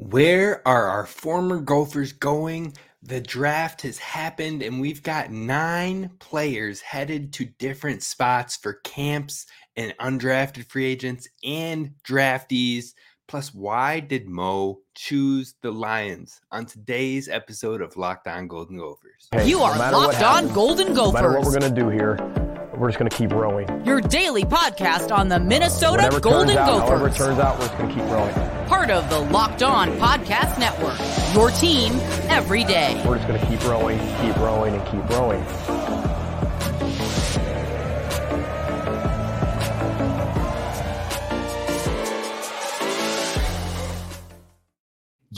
Where are our former Gophers going? The draft has happened, and we've got nine players headed to different spots for camps and undrafted free agents and draftees. Plus, why did Mo choose the Lions on today's episode of Locked On Golden Gophers? Hey, You are matter what Locked On happens, Golden No matter what we're going to do here, we're just going to keep rowing. Your daily podcast on the Minnesota Whatever Golden out, however it turns out, we're just going to keep rowing. Part of the Locked On Podcast Network. Your team every day. We're just going to keep rowing, keep rowing, and keep rowing.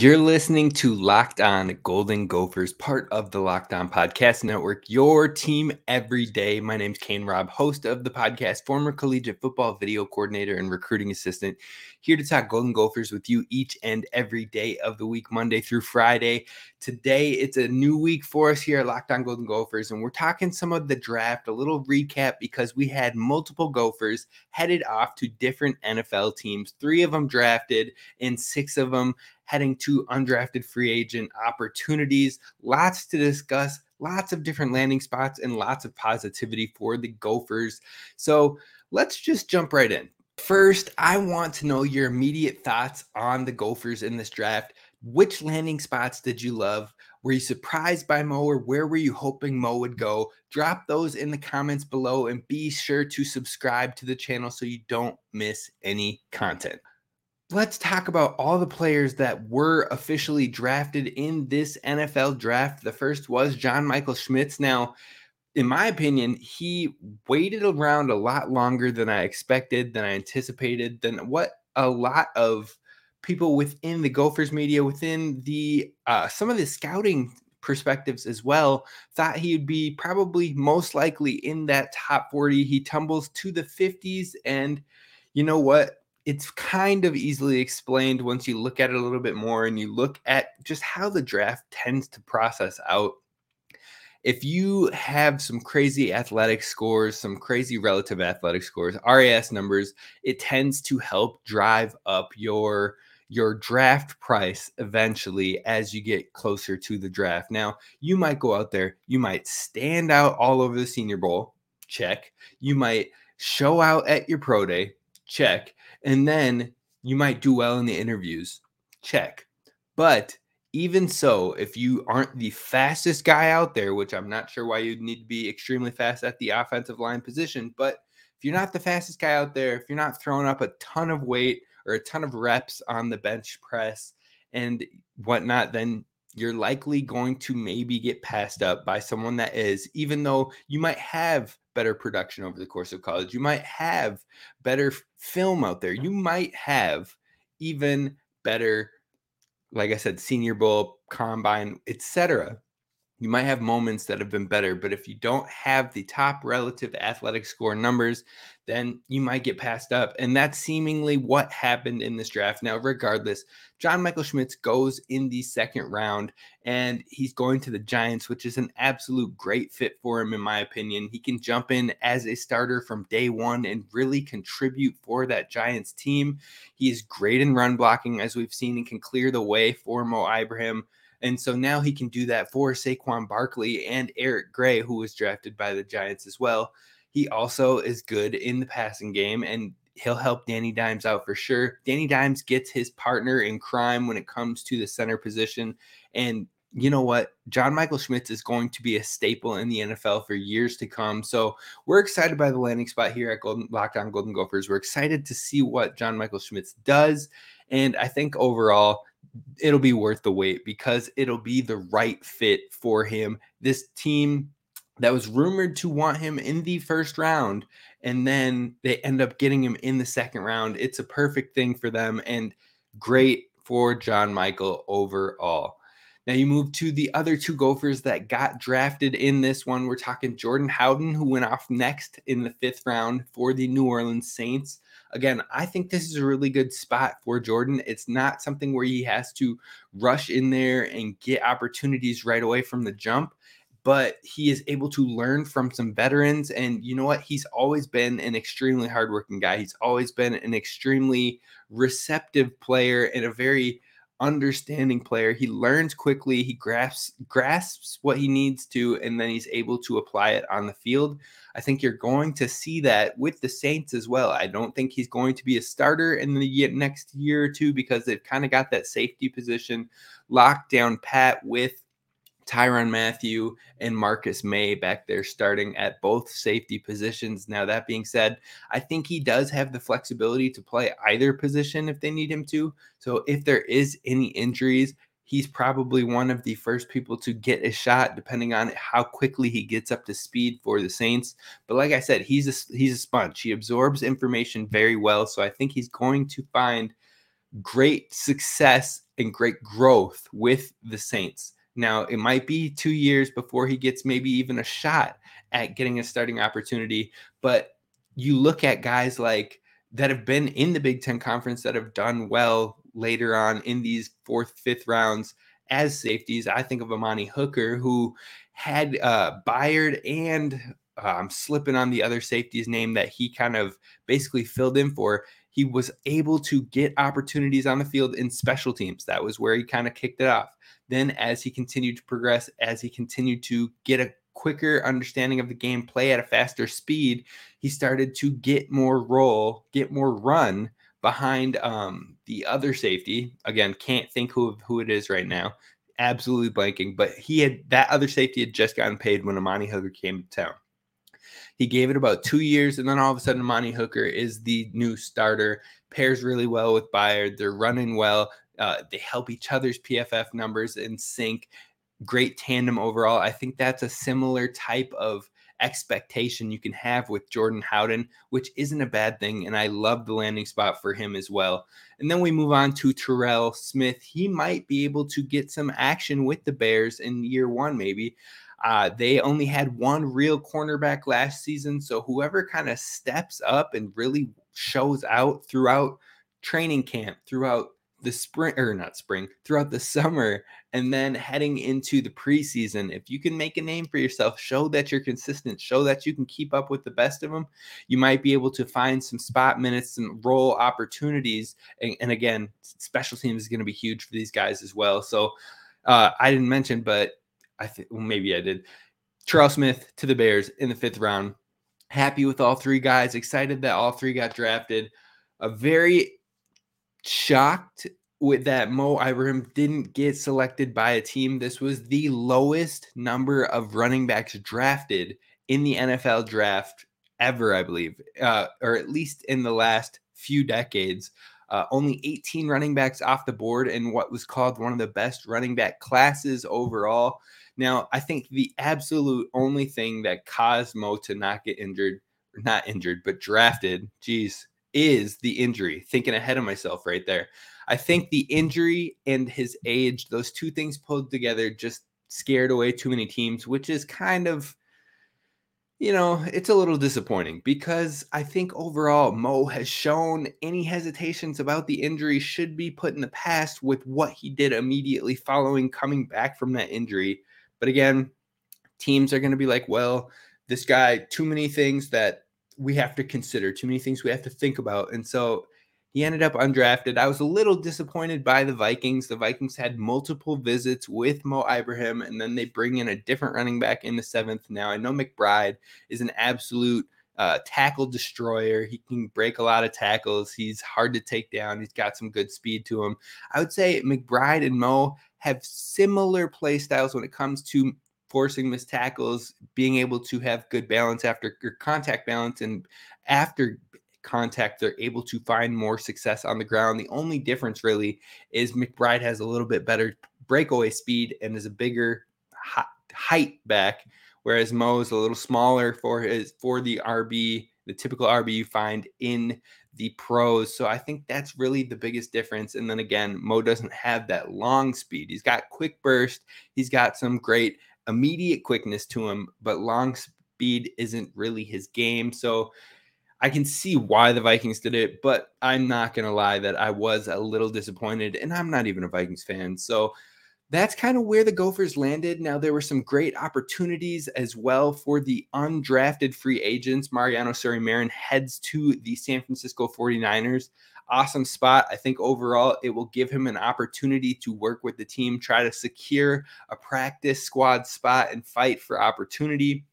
You're listening to Locked On Golden Gophers, part of the Locked On Podcast Network, your team every day. My name's Kane Rob, host of the podcast, former collegiate football video coordinator and recruiting assistant, here to talk Golden Gophers with you each and every day of the week, Monday through Friday. Today, it's a new week for us here at Locked On Golden Gophers, and we're talking some of the draft, a little recap because we had multiple Gophers headed off to different NFL teams, three of them drafted, and six of them heading to undrafted free agent opportunities. Lots to discuss, lots of different landing spots, and lots of positivity for the Gophers. So let's just jump right in. First, I want to know your immediate thoughts on the Gophers in this draft. Which landing spots did you love? Were you surprised by Mo or where were you hoping Mo would go? Drop those in the comments below and be sure to subscribe to the channel so you don't miss any content let's talk about all the players that were officially drafted in this NFL draft. The first was John Michael Schmitz. Now, in my opinion, he waited around a lot longer than I expected, than I anticipated, than what a lot of people within the Gophers media, within the uh, some of the scouting perspectives as well, thought he would be probably most likely in that top 40. He tumbles to the 50s, and you know what? it's kind of easily explained once you look at it a little bit more and you look at just how the draft tends to process out. If you have some crazy athletic scores, some crazy relative athletic scores, RAS numbers, it tends to help drive up your your draft price eventually as you get closer to the draft. Now, you might go out there, you might stand out all over the Senior Bowl, check. You might show out at your pro day, check and then you might do well in the interviews. Check. But even so, if you aren't the fastest guy out there, which I'm not sure why you'd need to be extremely fast at the offensive line position, but if you're not the fastest guy out there, if you're not throwing up a ton of weight or a ton of reps on the bench press and whatnot, then you're likely going to maybe get passed up by someone that is, even though you might have better production over the course of college, you might have better film out there, you might have even better, like I said, Senior Bowl, Combine, etc. You might have moments that have been better, but if you don't have the top relative athletic score numbers, then you might get passed up. And that's seemingly what happened in this draft. Now, regardless, John Michael Schmitz goes in the second round and he's going to the Giants, which is an absolute great fit for him, in my opinion. He can jump in as a starter from day one and really contribute for that Giants team. He is great in run blocking, as we've seen, and can clear the way for Mo Ibrahim. And so now he can do that for Saquon Barkley and Eric Gray, who was drafted by the Giants as well. He also is good in the passing game and he'll help Danny Dimes out for sure. Danny Dimes gets his partner in crime when it comes to the center position. And you know what? John Michael Schmitz is going to be a staple in the NFL for years to come. So we're excited by the landing spot here at Golden Locked On Golden Gophers. We're excited to see what John Michael Schmitz does. And I think overall, it'll be worth the wait because it'll be the right fit for him. This team that was rumored to want him in the first round, and then they end up getting him in the second round. It's a perfect thing for them and great for John Michael overall. Now you move to the other two Gophers that got drafted in this one. We're talking Jordan Howden, who went off next in the fifth round for the New Orleans Saints. Again, I think this is a really good spot for Jordan. It's not something where he has to rush in there and get opportunities right away from the jump, but he is able to learn from some veterans. And you know what? He's always been an extremely hardworking guy. He's always been an extremely receptive player and a very understanding player. He learns quickly, he grasps grasps what he needs to, and then he's able to apply it on the field. I think you're going to see that with the Saints as well. I don't think he's going to be a starter in the next year or two because they've kind of got that safety position locked down pat with Tyrann Mathieu and Marcus Maye back there starting at both safety positions. Now, that being said, I think he does have the flexibility to play either position if they need him to. So, if there is any injuries, he's probably one of the first people to get a shot, depending on how quickly he gets up to speed for the Saints. But like I said, he's a he's a sponge. He absorbs information very well, so I think he's going to find great success and great growth with the Saints. Now, it might be two years before he gets maybe even a shot at getting a starting opportunity, but you look at guys like that have been in the Big Ten Conference that have done well later on in these fourth, fifth rounds as safeties. I think of Amani Hooker, who had uh, Byard and I'm slipping on the other safety's name that he kind of basically filled in for. He was able to get opportunities on the field in special teams. That was where he kind of kicked it off. Then, as he continued to progress, as he continued to get a quicker understanding of the game, play at a faster speed, he started to get more roll, get more run behind um, the other safety. Again, can't think who who it is right now. Absolutely blanking, but he had that other safety had just gotten paid when Amani Hooker came to town. He gave it about two years, and then all of a sudden, Amani Hooker is the new starter. Pairs really well with Byard. They're running well. Uh, they help each other's PFF numbers in sync. Great tandem overall. I think that's a similar type of expectation you can have with Jordan Howden, which isn't a bad thing. And I love the landing spot for him as well. And then we move on to Terrell Smith. He might be able to get some action with the Bears in year one, maybe. Uh, they only had one real cornerback last season. So whoever kind of steps up and really shows out throughout training camp, throughout the spring or not spring throughout the summer and then heading into the preseason if you can make a name for yourself show that you're consistent show that you can keep up with the best of them you might be able to find some spot minutes and role opportunities and, and again special teams is going to be huge for these guys as well so uh, i didn't mention but i think well, maybe i did charles smith to the bears in the fifth round happy with all three guys excited that all three got drafted a very shocked with that Mo Ibrahim didn't get selected by a team. This was the lowest number of running backs drafted in the NFL draft ever, I believe, uh, or at least in the last few decades. Uh, only 18 running backs off the board in what was called one of the best running back classes overall. Now, I think the absolute only thing that caused Mo to not get injured, not injured, but drafted, geez, is the injury. Thinking ahead of myself right there. I think the injury and his age, those two things pulled together, just scared away too many teams, which is kind of, you know, it's a little disappointing because I think overall Mo has shown any hesitations about the injury should be put in the past with what he did immediately following coming back from that injury. But again, teams are going to be like, well, this guy, too many things that we have to consider, too many things we have to think about. And so he ended up undrafted. I was a little disappointed by the Vikings. The Vikings had multiple visits with Mo Ibrahim, and then they bring in a different running back in the seventh. Now, I know McBride is an absolute uh, tackle destroyer. He can break a lot of tackles. He's hard to take down. He's got some good speed to him. I would say McBride and Mo have similar play styles when it comes to forcing missed tackles, being able to have good balance after contact balance, and after contact, they're able to find more success on the ground. The only difference really is McBride has a little bit better breakaway speed and is a bigger height back, whereas Mo is a little smaller for his for the RB, the typical RB you find in the pros. So I think that's really the biggest difference. And then again, Mo doesn't have that long speed. He's got quick burst. He's got some great immediate quickness to him, but long speed isn't really his game. So I can see why the Vikings did it, but I'm not going to lie that I was a little disappointed, and I'm not even a Vikings fan. So that's kind of where the Gophers landed. Now, there were some great opportunities as well for the undrafted free agents. Mariano Sori-Marin heads to the San Francisco 49ers. awesome spot. I think overall it will give him an opportunity to work with the team, try to secure a practice squad spot, and fight for opportunity.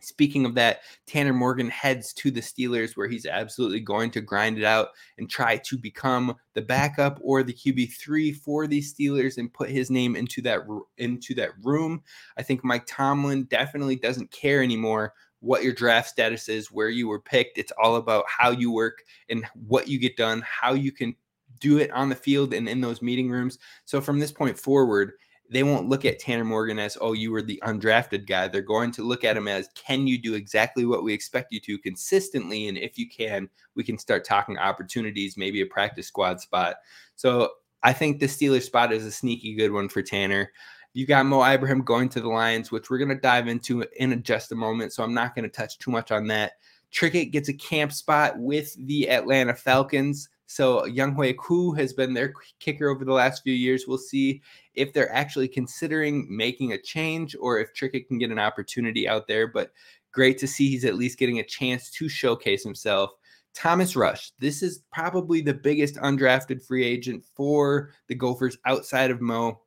Speaking of that, Tanner Morgan heads to the Steelers where he's absolutely going to grind it out and try to become the backup or the QB3 for the Steelers and put his name into that into that room. I think Mike Tomlin definitely doesn't care anymore what your draft status is, where you were picked. It's all about how you work and what you get done, how you can do it on the field and in those meeting rooms. So from this point forward, they won't look at Tanner Morgan as, oh, you were the undrafted guy. They're going to look at him as, can you do exactly what we expect you to consistently? And if you can, we can start talking opportunities, maybe a practice squad spot. So I think the Steelers spot is a sneaky good one for Tanner. You got Mo Ibrahim going to the Lions, which we're going to dive into in just a moment. So I'm not going to touch too much on that. Trickett gets a camp spot with the Atlanta Falcons. So Younghoe Koo has been their kicker over the last few years. We'll see if they're actually considering making a change or if Trickett can get an opportunity out there. But great to see he's at least getting a chance to showcase himself. Thomas Rush, this is probably the biggest undrafted free agent for the Gophers outside of Mo.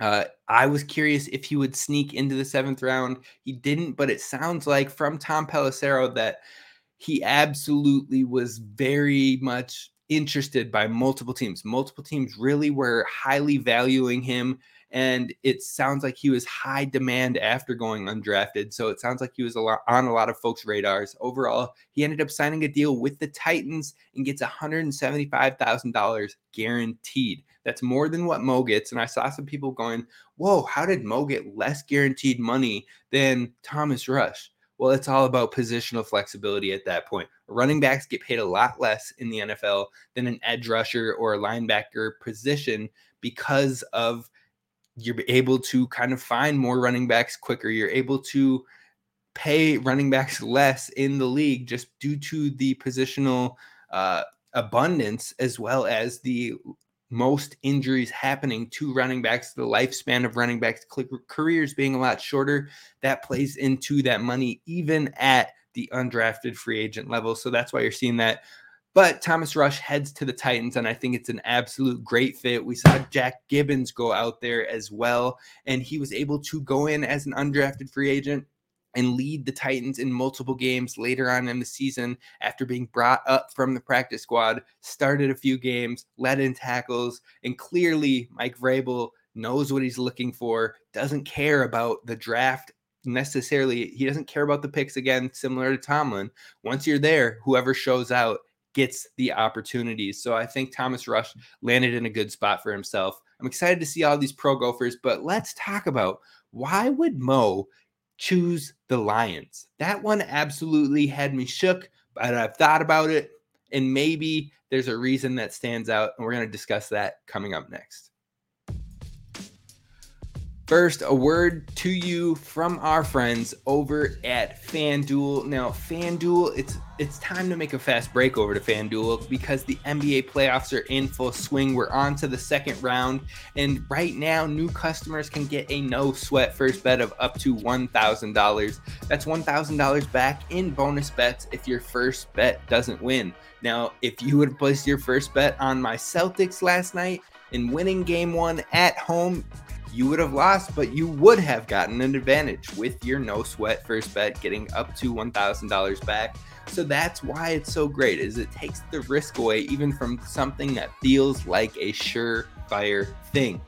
Uh, I was curious if he would sneak into the seventh round. He didn't, but it sounds like from Tom Pelissero that he absolutely was very much interested by multiple teams. Multiple teams really were highly valuing him. And it sounds like he was high demand after going undrafted. So it sounds like he was a lot on a lot of folks' radars. Overall, he ended up signing a deal with the Titans and gets $175,000 guaranteed. That's more than what Mo gets. And I saw some people going, Whoa, how did Mo get less guaranteed money than Thomas Rush? Well, it's all about positional flexibility at that point. Running backs get paid a lot less in the NFL than an edge rusher or a linebacker position because of you're able to kind of find more running backs quicker. You're able to pay running backs less in the league just due to the positional uh, abundance as well as the most injuries happening to running backs, the lifespan of running backs careers being a lot shorter, that plays into that money even at the undrafted free agent level. So that's why you're seeing that. But Thomas Rush heads to the Titans, and I think it's an absolute great fit. We saw Jack Gibbens go out there as well, and he was able to go in as an undrafted free agent and lead the Titans in multiple games later on in the season after being brought up from the practice squad, started a few games, led in tackles, and clearly Mike Vrabel knows what he's looking for, doesn't care about the draft necessarily. He doesn't care about the picks again, similar to Tomlin. Once you're there, whoever shows out gets the opportunities. So I think Thomas Rush landed in a good spot for himself. I'm excited to see all these pro gophers, but let's talk about why would Mo choose the Lions. That one absolutely had me shook, but I've thought about it, and maybe there's a reason that stands out, and we're going to discuss that coming up next. First, a word to you from our friends over at FanDuel. Now, FanDuel, it's it's time to make a fast break over to FanDuel because the NBA playoffs are in full swing. We're on to the second round, and right now, new customers can get a no sweat first bet of up to $1,000. That's $1,000 back in bonus bets if your first bet doesn't win. Now, if you would place your first bet on my Celtics last night in winning game one at home, you would have lost, but you would have gotten an advantage with your no sweat first bet, getting up to $1,000 back. So that's why it's so great is it takes the risk away even from something that feels like a surefire thing.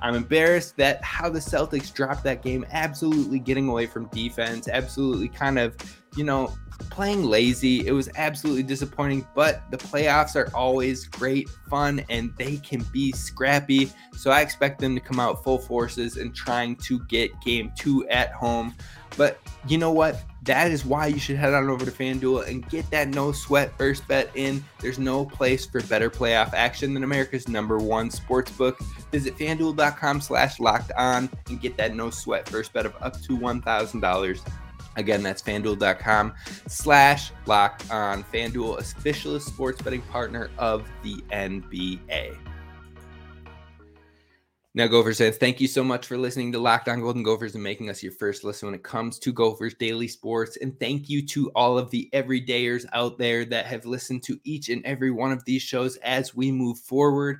I'm embarrassed that how the Celtics dropped that game, absolutely getting away from defense, absolutely kind of, you know, playing lazy. It was absolutely disappointing, but the playoffs are always great fun and they can be scrappy. So I expect them to come out full forces and trying to get game two at home. But you know what? That is why you should head on over to FanDuel and get that no sweat first bet in. There's no place for better playoff action than America's number one sports book. Visit fanduel.com slash locked on and get that no sweat first bet of up to $1,000. Again, that's fanduel.com slash locked on. Fanduel, official sports betting partner of the NBA. Now, Gophers fans, thank you so much for listening to Locked On Golden Gophers and making us your first listen when it comes to Gophers daily sports. And thank you to all of the everydayers out there that have listened to each and every one of these shows as we move forward.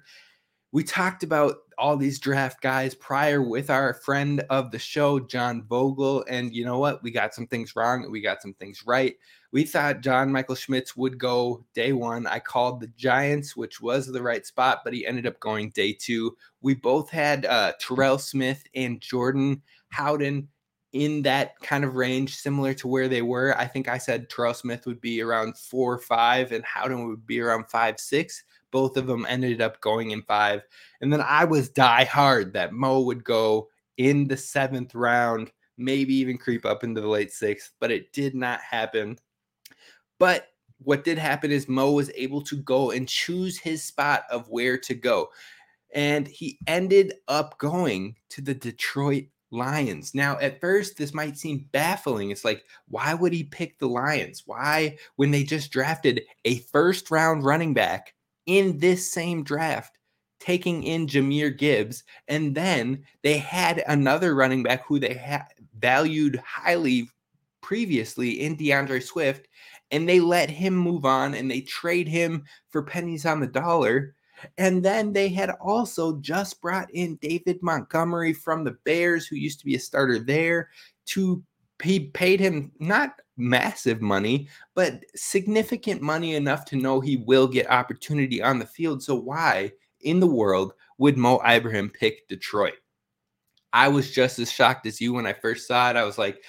We talked about all these draft guys prior with our friend of the show, John Vogel. And you know what? We got some things wrong we got some things right. We thought John Michael Schmitz would go day one. I called the Giants, which was the right spot, but he ended up going day two. We both had uh, Terrell Smith and Jordan Howden in that kind of range, similar to where they were. I think I said Terrell Smith would be around four or five, and Howden would be around five, six. Both of them ended up going in five. And then I was die hard that Mo would go in the seventh round, maybe even creep up into the late sixth, but it did not happen. But what did happen is Mo was able to go and choose his spot of where to go. And he ended up going to the Detroit Lions. Now, at first, this might seem baffling. It's like, why would he pick the Lions? Why, when they just drafted a first round running back in this same draft, taking in Jahmyr Gibbs, and then they had another running back who they had valued highly previously in D'Andre Swift, and they let him move on and they trade him for pennies on the dollar. And then they had also just brought in David Montgomery from the Bears, who used to be a starter there, to he paid him not massive money, but significant money enough to know he will get opportunity on the field. So why in the world would Mo Ibrahim pick Detroit? I was just as shocked as you when I first saw it. I was like,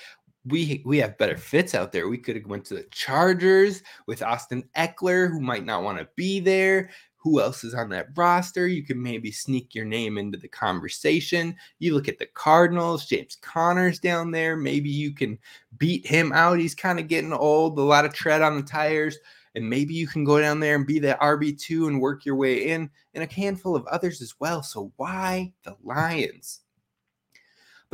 we we have better fits out there. We could have went to the Chargers with Austin Ekeler, who might not want to be there. Who else is on that roster? You can maybe sneak your name into the conversation. You look at the Cardinals, James Conner's down there. Maybe you can beat him out. He's kind of getting old, a lot of tread on the tires. And maybe you can go down there and be the RB2 and work your way in, and a handful of others as well. So, why the Lions?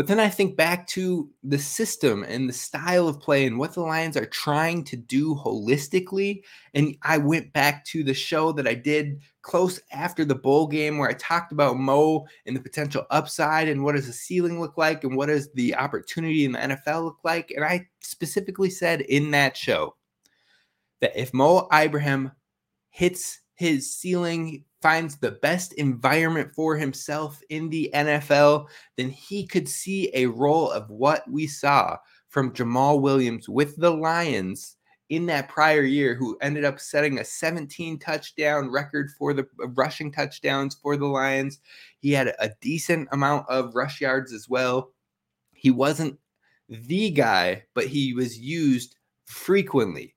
But then I think back to the system and the style of play and what the Lions are trying to do holistically. And I went back to the show that I did close after the bowl game where I talked about Mo and the potential upside and what does the ceiling look like and what does the opportunity in the NFL look like. And I specifically said in that show that if Mo Ibrahim hits his ceiling finds the best environment for himself in the NFL, then he could see a role of what we saw from Jamaal Williams with the Lions in that prior year, who ended up setting a 17 touchdown record for the uh, rushing touchdowns for the Lions. He had a decent amount of rush yards as well. He wasn't the guy, but he was used frequently.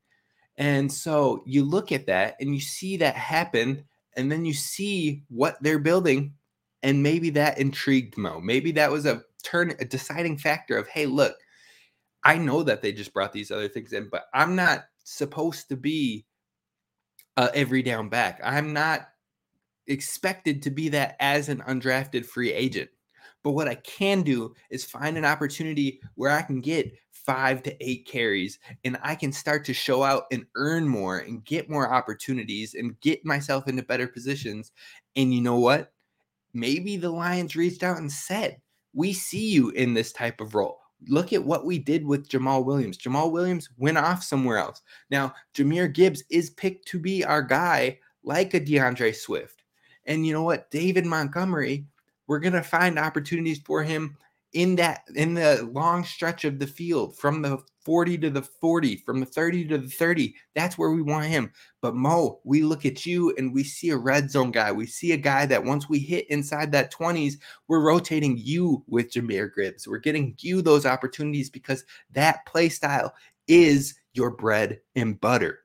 And so you look at that and you see that happen and then you see what they're building and maybe that intrigued mo. Maybe that was a turn a deciding factor of hey look i know that they just brought these other things in but i'm not supposed to be uh, every down back. I'm not expected to be that as an undrafted free agent but what i can do is find an opportunity where i can get five to eight carries and I can start to show out and earn more and get more opportunities and get myself into better positions. And you know what? Maybe the Lions reached out and said, We see you in this type of role. Look at what we did with Jamaal Williams. Jamaal Williams went off somewhere else. Now, Jahmyr Gibbs is picked to be our guy, like a D'Andre Swift. And you know what? David Montgomery, we're going to find opportunities for him in that in the long stretch of the field from the 40 to the 40 from the 30 to the 30 that's where we want him. But mo we look at you and we see a red zone guy. We see a guy that once we hit inside that 20s we're rotating you with Jahmyr Gibbs. We're getting you those opportunities because that play style is your bread and butter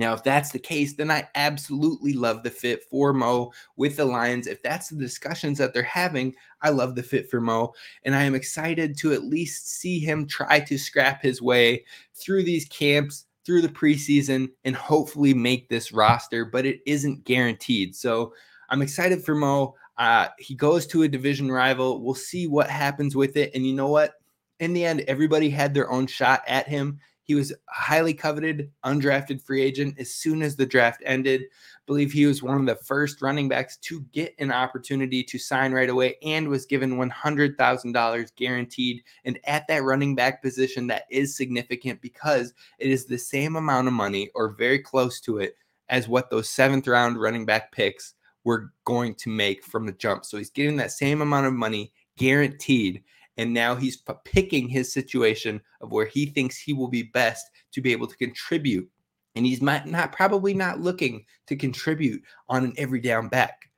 now, if that's the case, then I absolutely love the fit for Mo with the Lions. If that's the discussions that they're having, I love the fit for Mo. And I am excited to at least see him try to scrap his way through these camps, through the preseason, and hopefully make this roster, but it isn't guaranteed. So I'm excited for Mo. Uh, he goes to a division rival. We'll see what happens with it. And you know what? In the end, everybody had their own shot at him He was a highly coveted, undrafted free agent as soon as the draft ended. I believe he was one of the first running backs to get an opportunity to sign right away and was given $100,000 guaranteed. And at that running back position, that is significant because it is the same amount of money or very close to it as what those seventh round running back picks were going to make from the jump. So he's getting that same amount of money guaranteed. And now he's picking his situation of where he thinks he will be best to be able to contribute. And he's not probably not looking to contribute on an every down back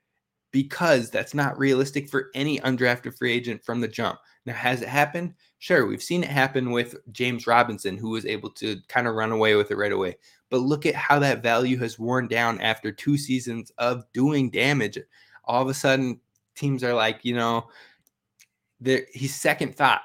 because that's not realistic for any undrafted free agent from the jump. Now, has it happened? Sure, we've seen it happen with James Robinson, who was able to kind of run away with it right away. But look at how that value has worn down after two seasons of doing damage. All of a sudden, teams are like, you know, he's second thought.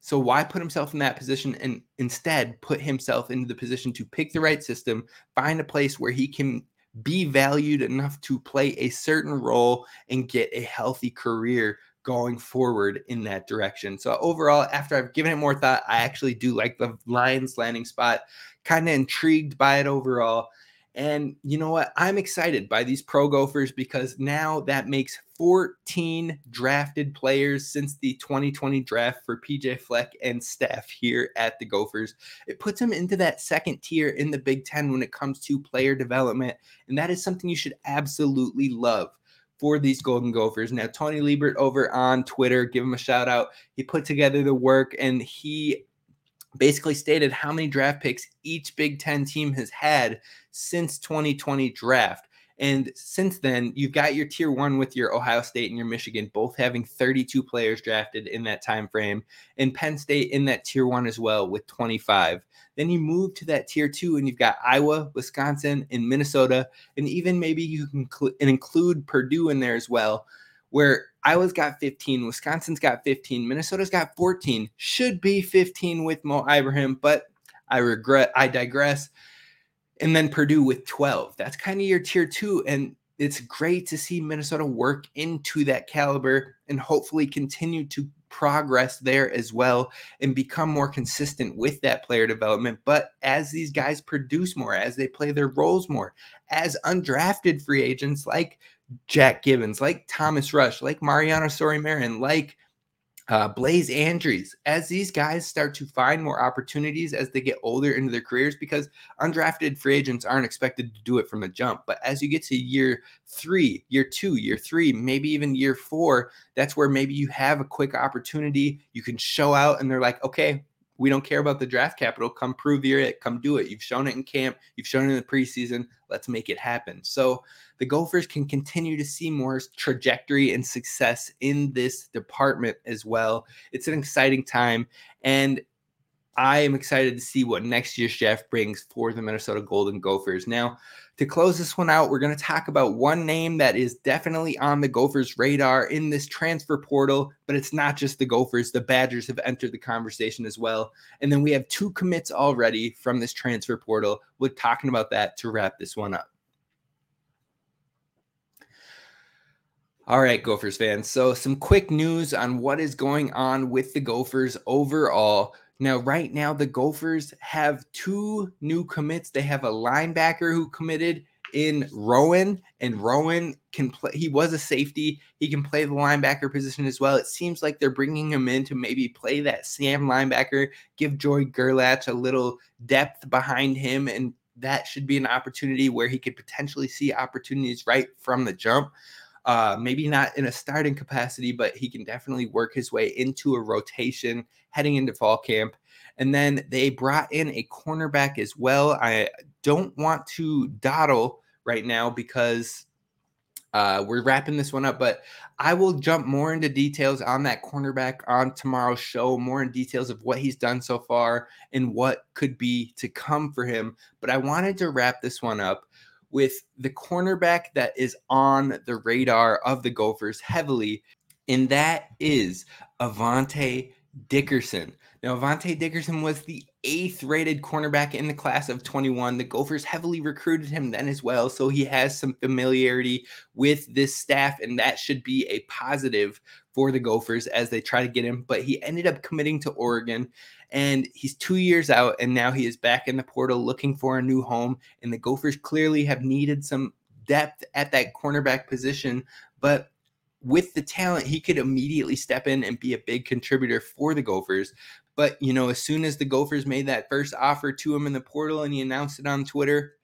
So why put himself in that position and instead put himself into the position to pick the right system, find a place where he can be valued enough to play a certain role and get a healthy career going forward in that direction. So overall, after I've given it more thought, I actually do like the Lions landing spot. Kind of intrigued by it overall. And you know what? I'm excited by these pro gophers because now that makes 14 drafted players since the 2020 draft for PJ Fleck and staff here at the Gophers. It puts them into that second tier in the Big Ten when it comes to player development. And that is something you should absolutely love for these Golden Gophers. Now, Tony Liebert over on Twitter, give him a shout out. He put together the work and he basically stated how many draft picks each Big Ten team has had since 2020 draft. And since then, you've got your tier one with your Ohio State and your Michigan, both having 32 players drafted in that time frame, and Penn State in that tier one as well with 25. Then you move to that tier two, and you've got Iowa, Wisconsin, and Minnesota, and even maybe you can cl- and include Purdue in there as well, where Iowa's got 15, Wisconsin's got 15, Minnesota's got 14. Should be 15 with Mo Ibrahim, but I regret, I digress and then Purdue with 12. That's kind of your tier two. And it's great to see Minnesota work into that caliber and hopefully continue to progress there as well and become more consistent with that player development. But as these guys produce more, as they play their roles more, as undrafted free agents like Jack Gibbens, like Thomas Rush, like Mariano Sori-Marin, like uh, Blaze Andrews, as these guys start to find more opportunities as they get older into their careers, because undrafted free agents aren't expected to do it from the jump. But as you get to year three, year two, year three, maybe even year four, that's where maybe you have a quick opportunity. You can show out, and they're like, okay, we don't care about the draft capital. Come prove you're it. Come do it. You've shown it in camp. You've shown it in the preseason. Let's make it happen. So the Gophers can continue to see more trajectory and success in this department as well. It's an exciting time. And I am excited to see what next year's Jeff brings for the Minnesota Golden Gophers. Now, to close this one out, we're going to talk about one name that is definitely on the Gophers' radar in this transfer portal, but it's not just the Gophers. The Badgers have entered the conversation as well. And then we have two commits already from this transfer portal. We're talking about that to wrap this one up. All right, Gophers fans. So, some quick news on what is going on with the Gophers overall. Now, right now, the Gophers have two new commits. They have a linebacker who committed in Rowan, and Rowan can play. He was a safety. He can play the linebacker position as well. It seems like they're bringing him in to maybe play that Sam linebacker, give Joy Gerlach a little depth behind him, and that should be an opportunity where he could potentially see opportunities right from the jump. Uh, maybe not in a starting capacity, but he can definitely work his way into a rotation heading into fall camp. And then they brought in a cornerback as well. I don't want to dawdle right now because uh, we're wrapping this one up, but I will jump more into details on that cornerback on tomorrow's show, more in details of what he's done so far and what could be to come for him. But I wanted to wrap this one up with the cornerback that is on the radar of the Gophers heavily, and that is Avante Dickerson. Now, Avante Dickerson was the eighth rated cornerback in the class of 21. The Gophers heavily recruited him then as well. So he has some familiarity with this staff, and that should be a positive for the Gophers as they try to get him. But he ended up committing to Oregon, and he's two years out, and now he is back in the portal looking for a new home. And the Gophers clearly have needed some depth at that cornerback position, but with the talent, he could immediately step in and be a big contributor for the Gophers. But, you know, as soon as the Gophers made that first offer to him in the portal and he announced it on Twitter,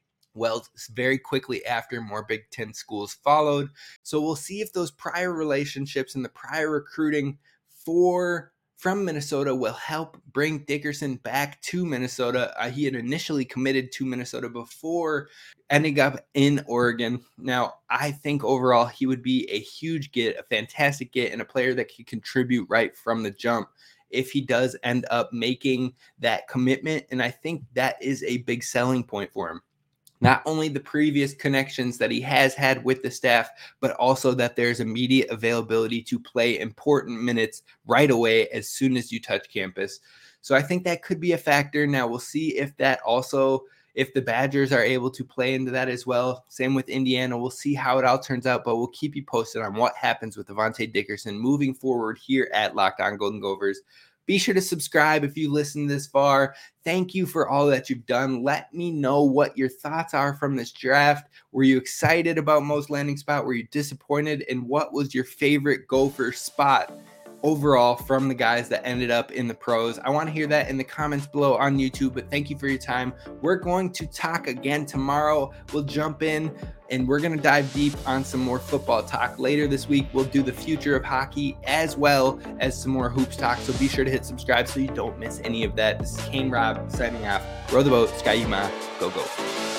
well, very quickly after, more Big Ten schools followed. So we'll see if those prior relationships and the prior recruiting for from Minnesota will help bring Dickerson back to Minnesota. Uh, he had initially committed to Minnesota before ending up in Oregon. Now, I think overall he would be a huge get, a fantastic get, and a player that can contribute right from the jump if he does end up making that commitment. And I think that is a big selling point for him not only the previous connections that he has had with the staff, but also that there's immediate availability to play important minutes right away as soon as you touch campus. So I think that could be a factor. Now we'll see if that also if the Badgers are able to play into that as well. Same with Indiana. We'll see how it all turns out, but we'll keep you posted on what happens with Avante Dickerson moving forward here at Locked On Golden Gophers. Be sure to subscribe if you listened this far. Thank you for all that you've done. Let me know what your thoughts are from this draft. Were you excited about most landing spot? Were you disappointed? And what was your favorite Gopher spot? Overall from the guys that ended up in the pros. I want to hear that in the comments below on YouTube, but thank you for your time. We're going to talk again tomorrow. We'll jump in and we're going to dive deep on some more football talk. Later this week, we'll do the future of hockey as well as some more hoops talk. So be sure to hit subscribe so you don't miss any of that. This is Kane Rob signing off. Row the boat, Ski-U-Mah, go go.